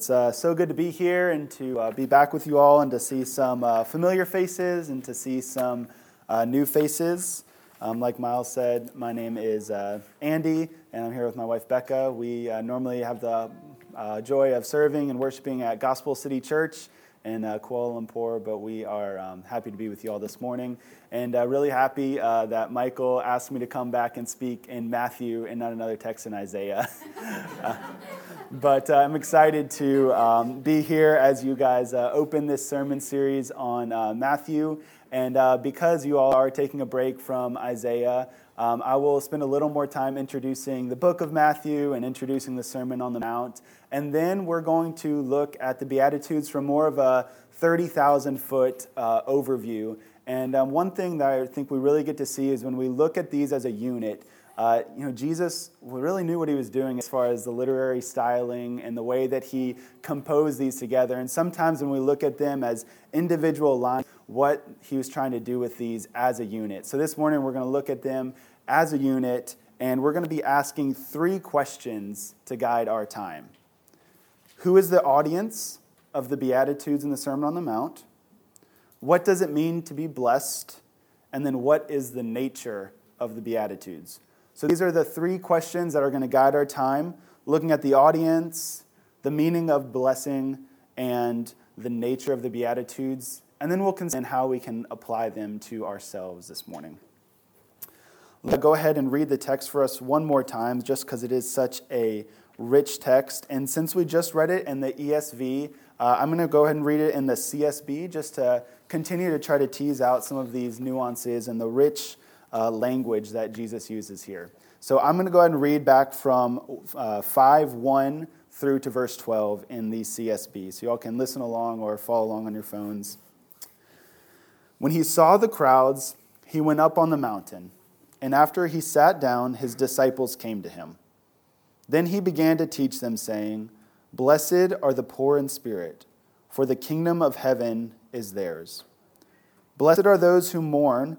It's uh, so good to be here and to uh, be back with you all and to see some uh, familiar faces and to see some uh, new faces. Um, like Miles said, my name is uh, Andy, and I'm here with my wife Becca. We uh, normally have the joy of serving and worshiping at Gospel City Church in Kuala Lumpur, but we are um, happy to be with you all this morning. And really happy that Michael asked me to come back and speak in Matthew and not another text in Isaiah. But uh, I'm excited to um, be here as you guys uh, open this sermon series on uh, Matthew. And uh, because you all are taking a break from Isaiah, um, I will spend a little more time introducing the book of Matthew and introducing the Sermon on the Mount. And then we're going to look at the Beatitudes from more of a 30,000 foot uh, overview. And um, one thing that I think we really get to see is when we look at these as a unit, uh, you know, Jesus really knew what he was doing as far as the literary styling and the way that he composed these together. And sometimes when we look at them as individual lines, what he was trying to do with these as a unit. So this morning we're going to look at them as a unit, and we're going to be asking three questions to guide our time. Who is the audience of the Beatitudes in the Sermon on the Mount? What does it mean to be blessed? And then what is the nature of the Beatitudes? So these are the three questions that are going to guide our time looking at the audience, the meaning of blessing, and the nature of the Beatitudes. And then we'll consider how we can apply them to ourselves this morning. Go ahead and read the text for us one more time, just because it is such a rich text. And since we just read it in the ESV, uh, I'm going to go ahead and read it in the CSB just to continue to try to tease out some of these nuances and the rich uh, language that Jesus uses here. So I'm going to go ahead and read back from uh, 5 1 through to verse 12 in the CSB. So y'all can listen along or follow along on your phones. When he saw the crowds, he went up on the mountain, and after he sat down, his disciples came to him. Then he began to teach them, saying, Blessed are the poor in spirit, for the kingdom of heaven is theirs. Blessed are those who mourn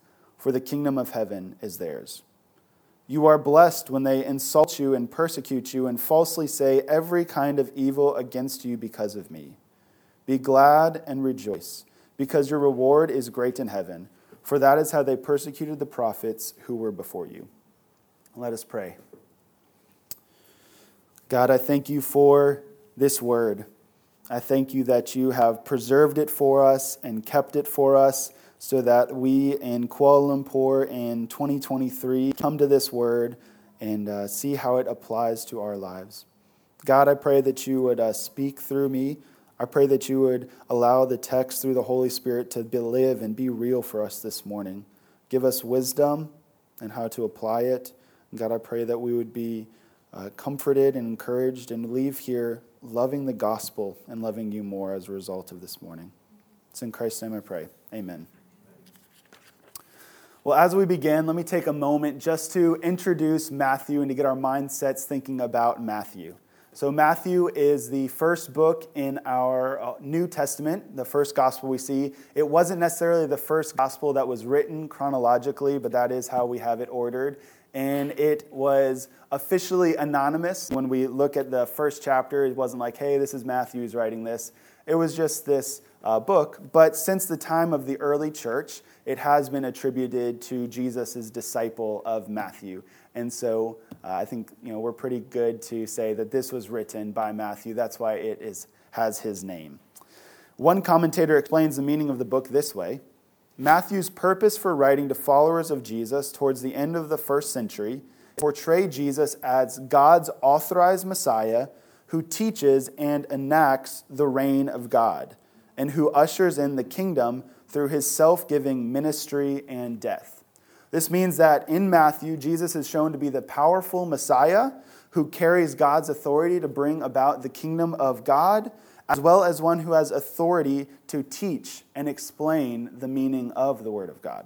for the kingdom of heaven is theirs. You are blessed when they insult you and persecute you and falsely say every kind of evil against you because of me. Be glad and rejoice, because your reward is great in heaven, for that is how they persecuted the prophets who were before you. Let us pray. God, I thank you for this word. I thank you that you have preserved it for us and kept it for us so that we in Kuala Lumpur in 2023 come to this word and uh, see how it applies to our lives. God, I pray that you would uh, speak through me. I pray that you would allow the text through the Holy Spirit to be, live and be real for us this morning. Give us wisdom and how to apply it. God, I pray that we would be uh, comforted and encouraged and leave here loving the gospel and loving you more as a result of this morning. It's in Christ's name I pray. Amen. Well, as we begin, let me take a moment just to introduce Matthew and to get our mindsets thinking about Matthew. So, Matthew is the first book in our uh, New Testament, the first gospel we see. It wasn't necessarily the first gospel that was written chronologically, but that is how we have it ordered. And it was officially anonymous. When we look at the first chapter, it wasn't like, hey, this is Matthew's writing this. It was just this uh, book. But since the time of the early church, it has been attributed to Jesus' disciple of Matthew. And so uh, I think you know, we're pretty good to say that this was written by Matthew. That's why it is, has his name. One commentator explains the meaning of the book this way Matthew's purpose for writing to followers of Jesus towards the end of the first century portray Jesus as God's authorized Messiah who teaches and enacts the reign of God and who ushers in the kingdom through his self giving ministry and death. This means that in Matthew, Jesus is shown to be the powerful Messiah who carries God's authority to bring about the kingdom of God, as well as one who has authority to teach and explain the meaning of the Word of God.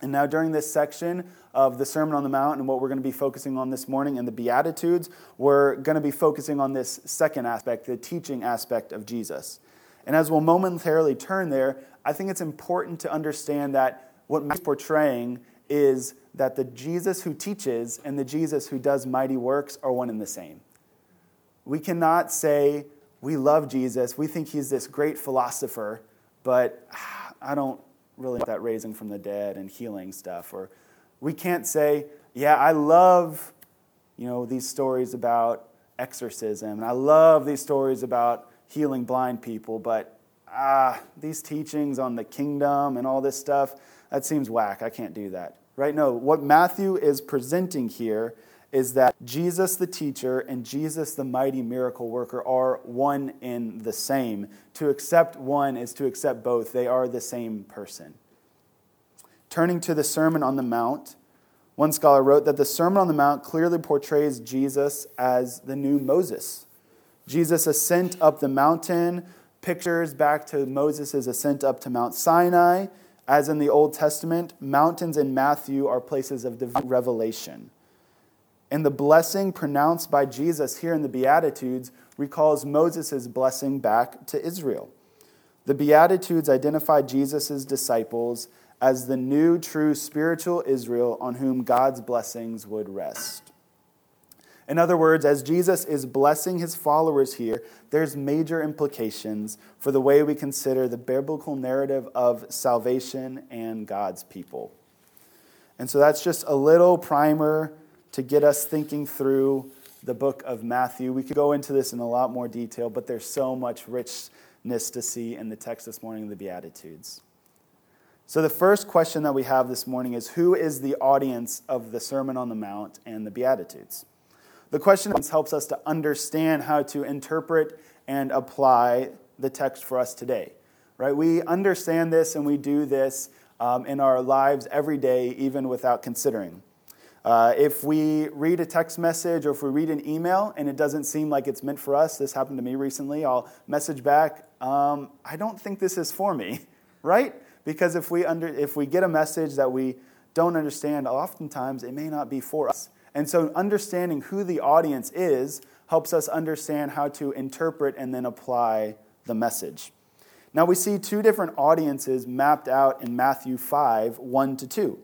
And now, during this section of the Sermon on the Mount and what we're going to be focusing on this morning in the Beatitudes, we're going to be focusing on this second aspect, the teaching aspect of Jesus. And as we'll momentarily turn there, I think it's important to understand that what Matthew's portraying is that the Jesus who teaches and the Jesus who does mighty works are one and the same. We cannot say we love Jesus, we think he's this great philosopher, but I don't really like that raising from the dead and healing stuff. Or we can't say, yeah, I love, you know, these stories about exorcism, and I love these stories about healing blind people, but ah, these teachings on the kingdom and all this stuff, that seems whack. I can't do that. Right? No, what Matthew is presenting here is that Jesus the teacher and Jesus the mighty miracle worker are one in the same. To accept one is to accept both, they are the same person. Turning to the Sermon on the Mount, one scholar wrote that the Sermon on the Mount clearly portrays Jesus as the new Moses. Jesus' ascent up the mountain pictures back to Moses' ascent up to Mount Sinai. As in the Old Testament, mountains in Matthew are places of divine revelation. And the blessing pronounced by Jesus here in the Beatitudes recalls Moses' blessing back to Israel. The Beatitudes identify Jesus' disciples as the new, true spiritual Israel on whom God's blessings would rest. In other words, as Jesus is blessing his followers here, there's major implications for the way we consider the biblical narrative of salvation and God's people. And so that's just a little primer to get us thinking through the book of Matthew. We could go into this in a lot more detail, but there's so much richness to see in the text this morning in the Beatitudes. So, the first question that we have this morning is Who is the audience of the Sermon on the Mount and the Beatitudes? The question helps us to understand how to interpret and apply the text for us today. Right? We understand this and we do this um, in our lives every day, even without considering. Uh, if we read a text message or if we read an email and it doesn't seem like it's meant for us, this happened to me recently, I'll message back, um, I don't think this is for me, right? Because if we, under, if we get a message that we don't understand, oftentimes it may not be for us. And so understanding who the audience is helps us understand how to interpret and then apply the message. Now we see two different audiences mapped out in Matthew 5 1 to 2.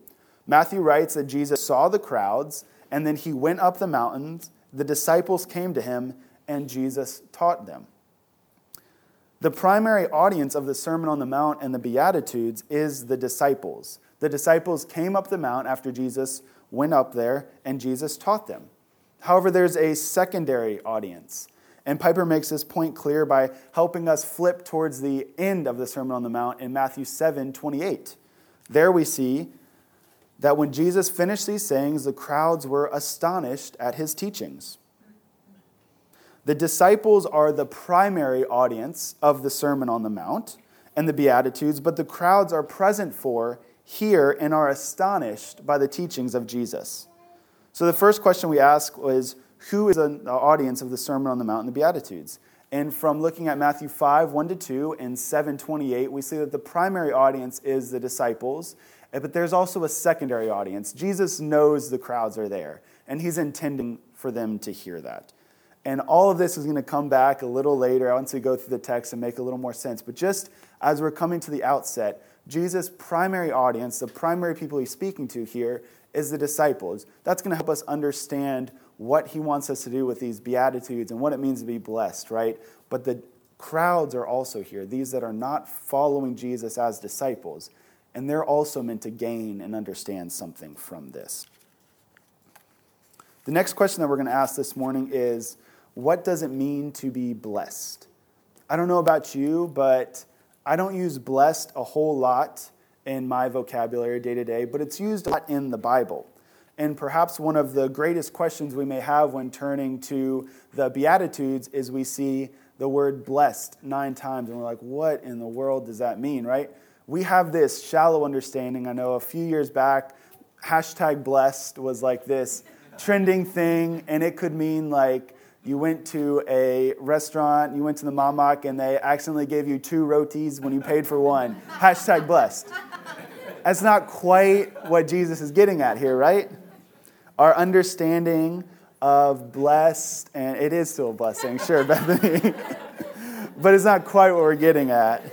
Matthew writes that Jesus saw the crowds, and then he went up the mountains. The disciples came to him, and Jesus taught them. The primary audience of the Sermon on the Mount and the Beatitudes is the disciples. The disciples came up the mount after Jesus went up there, and Jesus taught them. However, there's a secondary audience. And Piper makes this point clear by helping us flip towards the end of the Sermon on the Mount in Matthew 7 28. There we see that when Jesus finished these sayings, the crowds were astonished at his teachings. The disciples are the primary audience of the Sermon on the Mount and the Beatitudes, but the crowds are present for, hear, and are astonished by the teachings of Jesus. So the first question we ask was who is the audience of the Sermon on the Mount and the Beatitudes? And from looking at Matthew 5, 1 to 2, and 7, 28, we see that the primary audience is the disciples, Eh, but there's also a secondary audience. Jesus knows the crowds are there, and he's intending for them to hear that. And all of this is going to come back a little later once we go through the text and make a little more sense. But just as we're coming to the outset, Jesus' primary audience, the primary people he's speaking to here, is the disciples. That's going to help us understand what he wants us to do with these Beatitudes and what it means to be blessed, right? But the crowds are also here, these that are not following Jesus as disciples and they're also meant to gain and understand something from this. The next question that we're going to ask this morning is what does it mean to be blessed? I don't know about you, but I don't use blessed a whole lot in my vocabulary day to day, but it's used a lot in the Bible. And perhaps one of the greatest questions we may have when turning to the Beatitudes is we see the word blessed nine times, and we're like, what in the world does that mean, right? We have this shallow understanding. I know a few years back, hashtag blessed was like this trending thing, and it could mean like you went to a restaurant, you went to the mamak, and they accidentally gave you two rotis when you paid for one. hashtag blessed. That's not quite what Jesus is getting at here, right? Our understanding of blessed, and it is still a blessing, sure, Bethany, but it's not quite what we're getting at.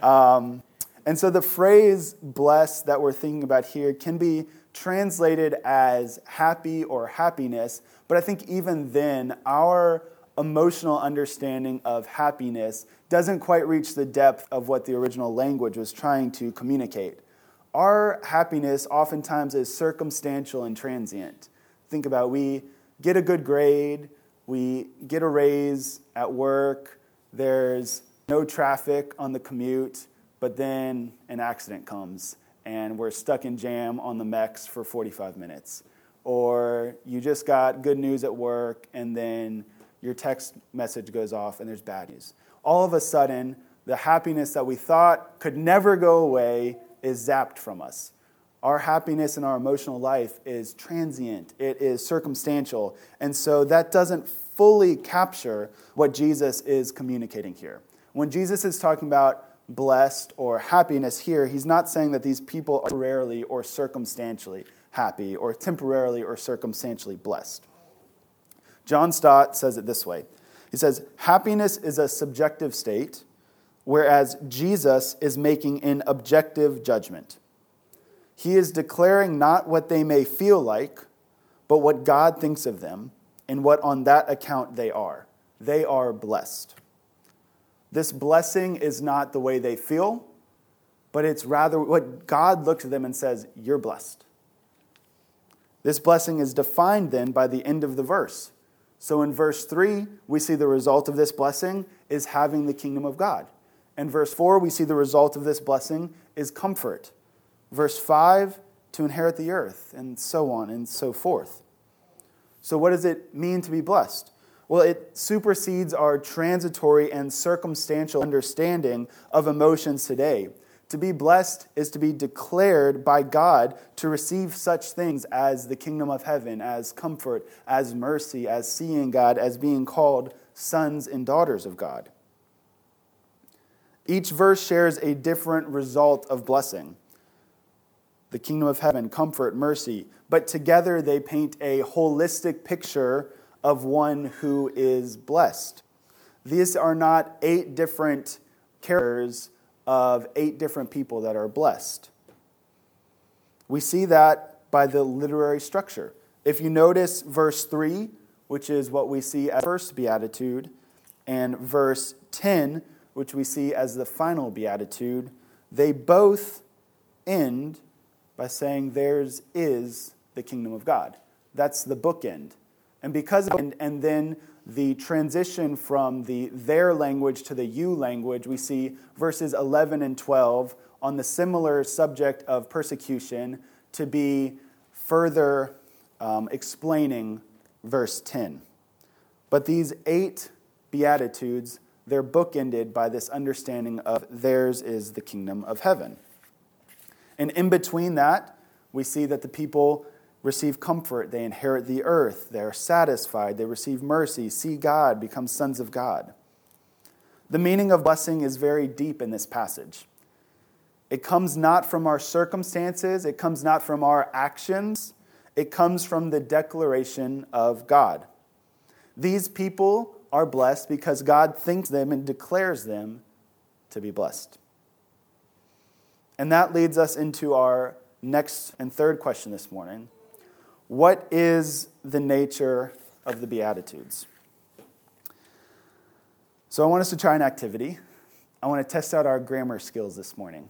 Um, and so the phrase blessed that we're thinking about here can be translated as happy or happiness, but I think even then, our emotional understanding of happiness doesn't quite reach the depth of what the original language was trying to communicate. Our happiness oftentimes is circumstantial and transient. Think about we get a good grade, we get a raise at work, there's no traffic on the commute, but then an accident comes and we're stuck in jam on the MEX for 45 minutes. Or you just got good news at work and then your text message goes off and there's bad news. All of a sudden, the happiness that we thought could never go away is zapped from us. Our happiness in our emotional life is transient, it is circumstantial. And so that doesn't fully capture what Jesus is communicating here. When Jesus is talking about blessed or happiness here, he's not saying that these people are temporarily or circumstantially happy or temporarily or circumstantially blessed. John Stott says it this way He says, Happiness is a subjective state, whereas Jesus is making an objective judgment. He is declaring not what they may feel like, but what God thinks of them and what on that account they are. They are blessed. This blessing is not the way they feel, but it's rather what God looks at them and says, You're blessed. This blessing is defined then by the end of the verse. So in verse 3, we see the result of this blessing is having the kingdom of God. In verse 4, we see the result of this blessing is comfort. Verse 5, to inherit the earth, and so on and so forth. So, what does it mean to be blessed? Well, it supersedes our transitory and circumstantial understanding of emotions today. To be blessed is to be declared by God to receive such things as the kingdom of heaven, as comfort, as mercy, as seeing God, as being called sons and daughters of God. Each verse shares a different result of blessing the kingdom of heaven, comfort, mercy. But together they paint a holistic picture of one who is blessed. These are not eight different characters of eight different people that are blessed. We see that by the literary structure. If you notice verse 3, which is what we see as first beatitude, and verse 10, which we see as the final beatitude, they both end by saying theirs is the kingdom of God. That's the bookend. And because of, and, and then the transition from the their language to the you language, we see verses 11 and 12 on the similar subject of persecution to be further um, explaining verse 10. But these eight beatitudes, they're bookended by this understanding of theirs is the kingdom of heaven. And in between that, we see that the people receive comfort, they inherit the earth, they're satisfied, they receive mercy, see God, become sons of God. The meaning of blessing is very deep in this passage. It comes not from our circumstances, it comes not from our actions, it comes from the declaration of God. These people are blessed because God thinks them and declares them to be blessed. And that leads us into our next and third question this morning What is the nature of the Beatitudes? So I want us to try an activity. I want to test out our grammar skills this morning.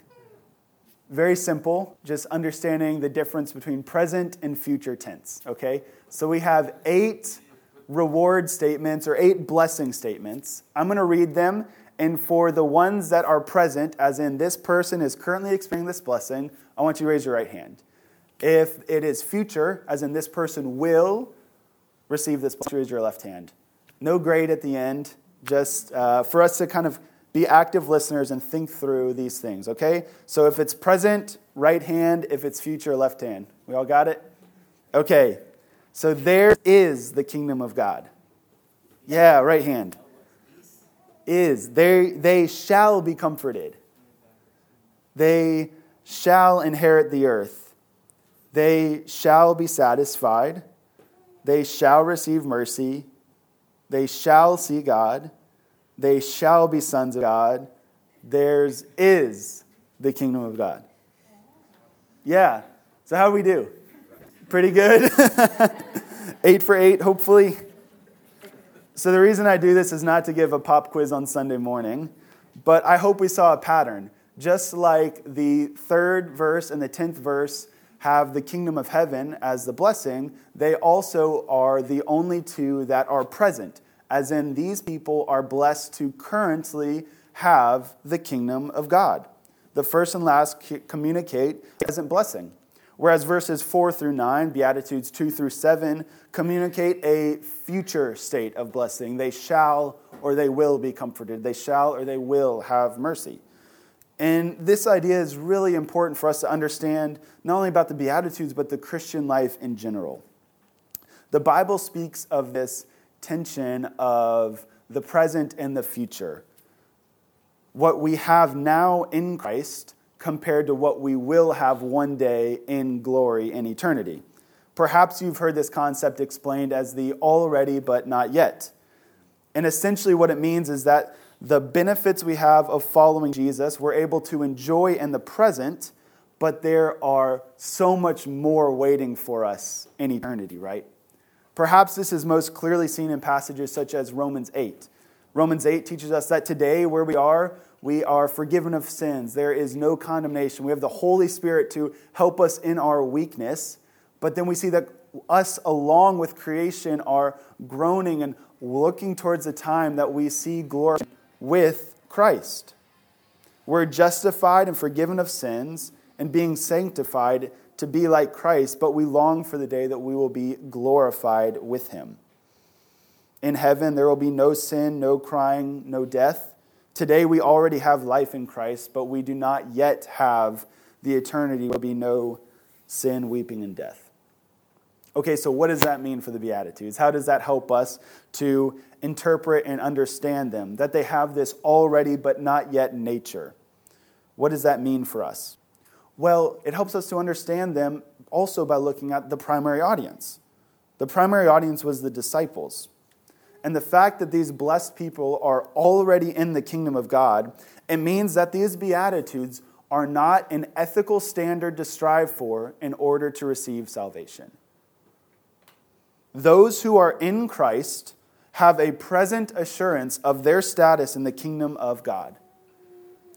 Very simple, just understanding the difference between present and future tense, okay? So we have eight reward statements or eight blessing statements. I'm going to read them And for the ones that are present, as in this person is currently experiencing this blessing, I want you to raise your right hand. If it is future, as in this person will receive this raise your left hand. No grade at the end, just uh, for us to kind of be active listeners and think through these things, okay? So if it's present, right hand. If it's future, left hand. We all got it? Okay. So there is the kingdom of God. Yeah, right hand is. They, they shall be comforted. They shall inherit the earth. They shall be satisfied. They shall receive mercy. They shall see God. They shall be sons of God. Theirs is the kingdom of God. Yeah. So, how do we do? Pretty good? eight for eight, hopefully. So, the reason I do this is not to give a pop quiz on Sunday morning, but I hope we saw a pattern. Just like the third verse and the tenth verse have the kingdom of heaven as the blessing, they also are the only two that are present, as in, these people are blessed to currently have the kingdom of God. The first and last communicate present blessing. Whereas verses 4 through 9, Beatitudes 2 through 7, communicate a future state of blessing. They shall or they will be comforted. They shall or they will have mercy. And this idea is really important for us to understand not only about the Beatitudes, but the Christian life in general. The Bible speaks of this tension of the present and the future. What we have now in Christ compared to what we will have one day in glory in eternity. Perhaps you've heard this concept explained as the already but not yet. And essentially, what it means is that the benefits we have of following Jesus, we're able to enjoy in the present, but there are so much more waiting for us in eternity, right? Perhaps this is most clearly seen in passages such as Romans 8. Romans 8 teaches us that today, where we are, we are forgiven of sins. There is no condemnation. We have the Holy Spirit to help us in our weakness. But then we see that us, along with creation, are groaning and looking towards the time that we see glory with Christ. We're justified and forgiven of sins and being sanctified to be like Christ, but we long for the day that we will be glorified with him. In heaven, there will be no sin, no crying, no death. Today, we already have life in Christ, but we do not yet have the eternity. There will be no sin, weeping, and death. Okay, so what does that mean for the Beatitudes? How does that help us to interpret and understand them? That they have this already but not yet nature. What does that mean for us? Well, it helps us to understand them also by looking at the primary audience. The primary audience was the disciples. And the fact that these blessed people are already in the kingdom of God, it means that these Beatitudes are not an ethical standard to strive for in order to receive salvation. Those who are in Christ have a present assurance of their status in the kingdom of God.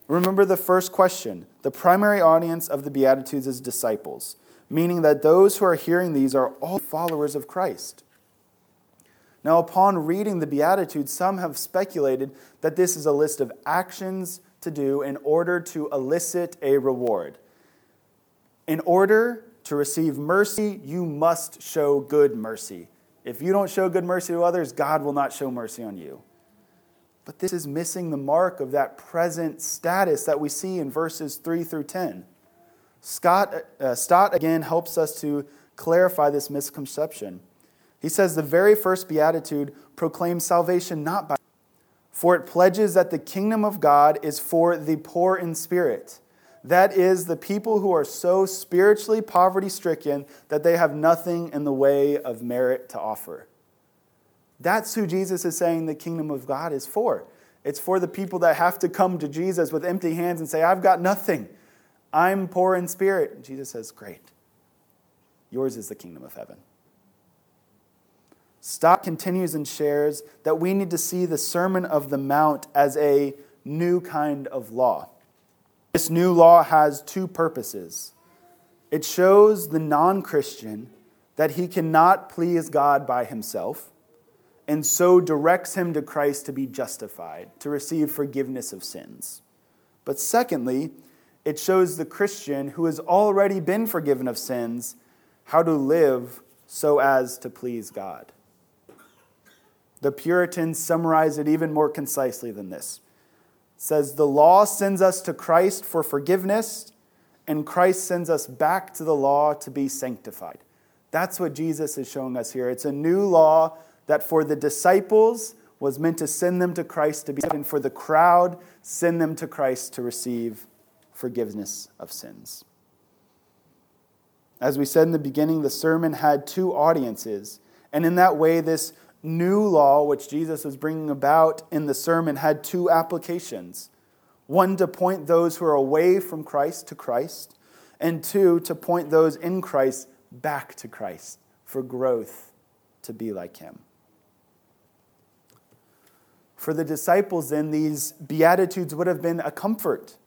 Remember the first question. The primary audience of the Beatitudes is disciples, meaning that those who are hearing these are all followers of Christ. Now, upon reading the Beatitudes, some have speculated that this is a list of actions to do in order to elicit a reward. In order to receive mercy, you must show good mercy. If you don't show good mercy to others, God will not show mercy on you. But this is missing the mark of that present status that we see in verses 3 through 10. Scott, uh, Stott again helps us to clarify this misconception. He says the very first beatitude proclaims salvation not by for it pledges that the kingdom of God is for the poor in spirit. That is, the people who are so spiritually poverty stricken that they have nothing in the way of merit to offer. That's who Jesus is saying the kingdom of God is for. It's for the people that have to come to Jesus with empty hands and say, I've got nothing. I'm poor in spirit. Jesus says, Great. Yours is the kingdom of heaven. Stott continues and shares that we need to see the Sermon of the Mount as a new kind of law. This new law has two purposes. It shows the non Christian that he cannot please God by himself, and so directs him to Christ to be justified, to receive forgiveness of sins. But secondly, it shows the Christian who has already been forgiven of sins how to live so as to please God. The Puritans summarize it even more concisely than this. Says the law sends us to Christ for forgiveness, and Christ sends us back to the law to be sanctified. That's what Jesus is showing us here. It's a new law that for the disciples was meant to send them to Christ to be and for the crowd, send them to Christ to receive forgiveness of sins. As we said in the beginning, the sermon had two audiences. And in that way, this new law, which Jesus was bringing about in the sermon, had two applications one to point those who are away from Christ to Christ, and two, to point those in Christ back to Christ for growth to be like him. For the disciples, then, these Beatitudes would have been a comfort.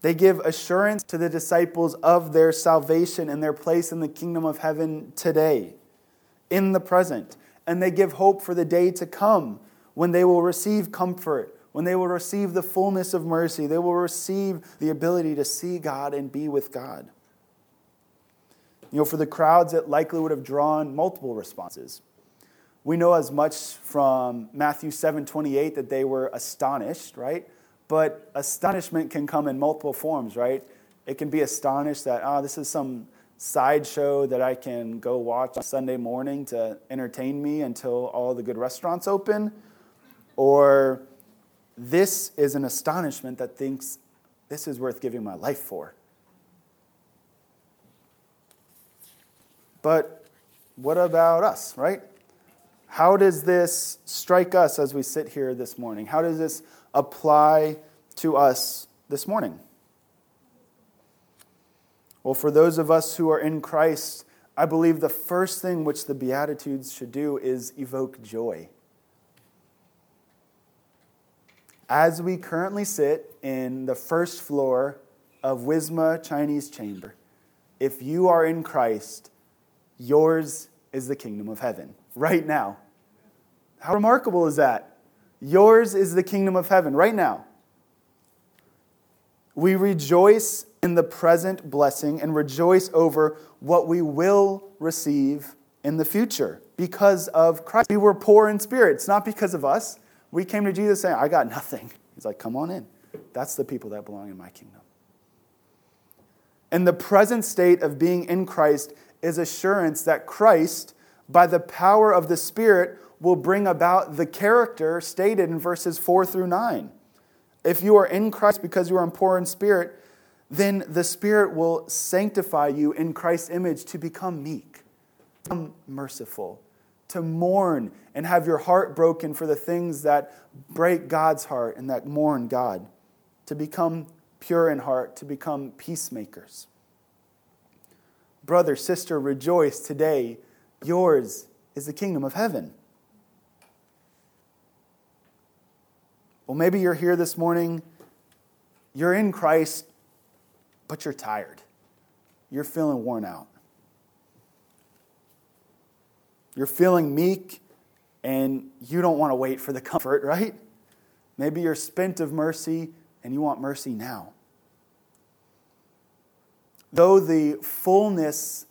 They give assurance to the disciples of their salvation and their place in the kingdom of heaven today, in the present and they give hope for the day to come when they will receive comfort, when they will receive the fullness of mercy, they will receive the ability to see God and be with God. You know, for the crowds, it likely would have drawn multiple responses. We know as much from Matthew 7 28 that they were astonished, right? But astonishment can come in multiple forms, right? It can be astonished that, oh, this is some sideshow that I can go watch on Sunday morning to entertain me until all the good restaurants open? Or this is an astonishment that thinks this is worth giving my life for? But what about us, right? How does this strike us as we sit here this morning? How does this apply to us this morning? Well, for those of us who are in Christ, I believe the first thing which the Beatitudes should do is evoke joy. As we currently sit in the first floor of Wisma Chinese Chamber, if you are in Christ, yours is the kingdom of heaven right now. How remarkable is that? Yours is the kingdom of heaven right now. We rejoice in the present blessing and rejoice over what we will receive in the future because of Christ. We were poor in spirit. It's not because of us. We came to Jesus saying, I got nothing. He's like, come on in. That's the people that belong in my kingdom. And the present state of being in Christ is assurance that Christ, by the power of the Spirit, will bring about the character stated in verses 4 through 9. If you are in Christ because you are poor in spirit, then the Spirit will sanctify you in Christ's image to become meek, to become merciful, to mourn and have your heart broken for the things that break God's heart and that mourn God, to become pure in heart, to become peacemakers. Brother, sister, rejoice today. Yours is the kingdom of heaven. Well, maybe you're here this morning, you're in Christ, but you're tired. You're feeling worn out. You're feeling meek and you don't want to wait for the comfort, right? Maybe you're spent of mercy and you want mercy now. Though the fullness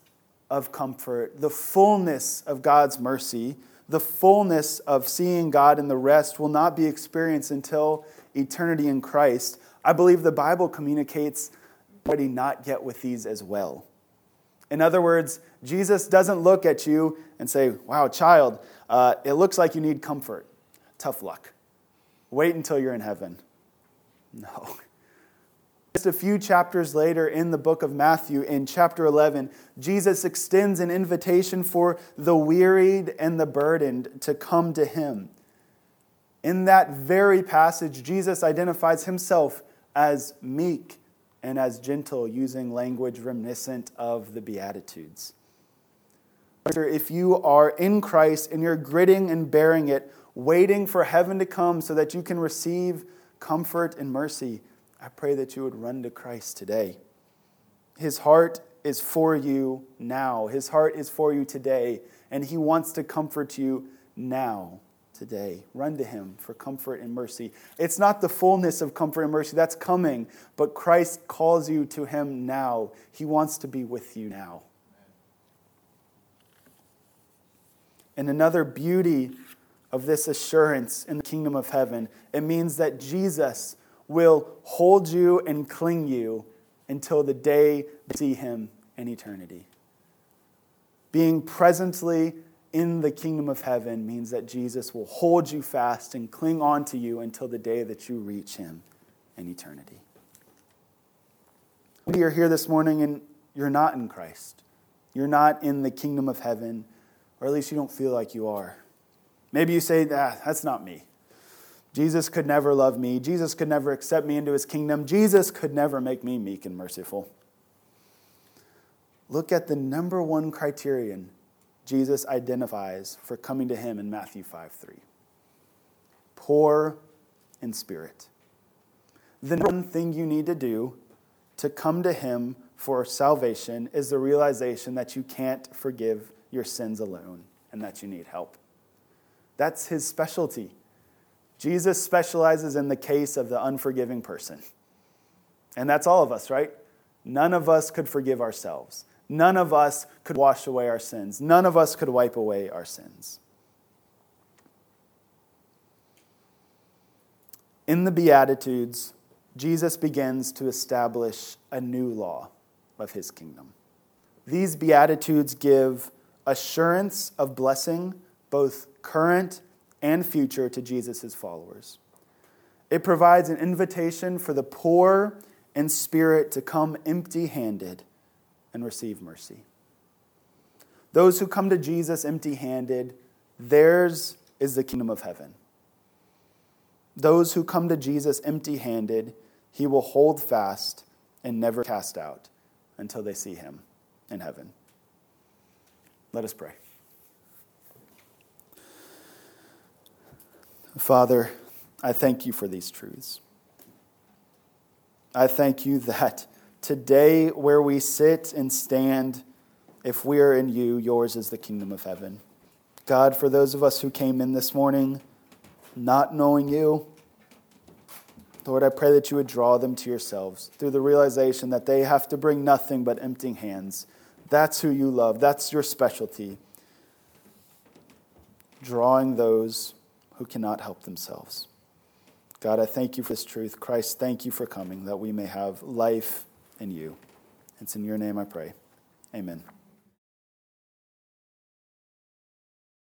of comfort, the fullness of God's mercy, the fullness of seeing God and the rest will not be experienced until eternity in Christ, I believe the Bible communicates already not get with these as well. In other words, Jesus doesn't look at you and say, Wow, child, uh, it looks like you need comfort. Tough luck. Wait until you're in heaven. No. Just a few chapters later in the book of Matthew, in chapter 11, Jesus extends an invitation for the wearied and the burdened to come to him. In that very passage, Jesus identifies himself as meek and as gentle, using language reminiscent of the Beatitudes. If you are in Christ and you're gritting and bearing it, waiting for heaven to come so that you can receive comfort and mercy, I pray that you would run to Christ today. His heart is for you now, His heart is for you today, and He wants to comfort you now. today. Run to him for comfort and mercy. It's not the fullness of comfort and mercy that's coming, but Christ calls you to him now. He wants to be with you now. And another beauty of this assurance in the kingdom of heaven, it means that Jesus will hold you and cling you until the day you see him in eternity. Being presently in the kingdom of heaven means that Jesus will hold you fast and cling on to you until the day that you reach him in eternity. Maybe you're here this morning and you're not in Christ. You're not in the kingdom of heaven, or at least you don't feel like you are. Maybe you say, ah, that's not me. Jesus could never love me. Jesus could never accept me into his kingdom. Jesus could never make me meek and merciful. Look at the number one criterion Jesus identifies for coming to him in Matthew 5 3. Poor in spirit. The one thing you need to do to come to him for salvation is the realization that you can't forgive your sins alone and that you need help. That's his specialty. Jesus specializes in the case of the unforgiving person. And that's all of us, right? None of us could forgive ourselves. None of us could wash away our sins. None of us could wipe away our sins. In the Beatitudes, Jesus begins to establish a new law of his kingdom. These Beatitudes give assurance of blessing, both current and future, to Jesus' followers. It provides an invitation for the poor in spirit to come empty handed and receive mercy. Those who come to Jesus empty handed, theirs is the kingdom of heaven. Those who come to Jesus empty handed, he will hold fast and never cast out until they see him in heaven. Let us pray. Father, I thank you for these truths. I thank you that Today, where we sit and stand, if we are in you, yours is the kingdom of heaven. God, for those of us who came in this morning not knowing you, Lord, I pray that you would draw them to yourselves through the realization that they have to bring nothing but empty hands. That's who you love, that's your specialty. Drawing those who cannot help themselves. God, I thank you for this truth. Christ, thank you for coming that we may have life in you. It's in your name I pray. Amen.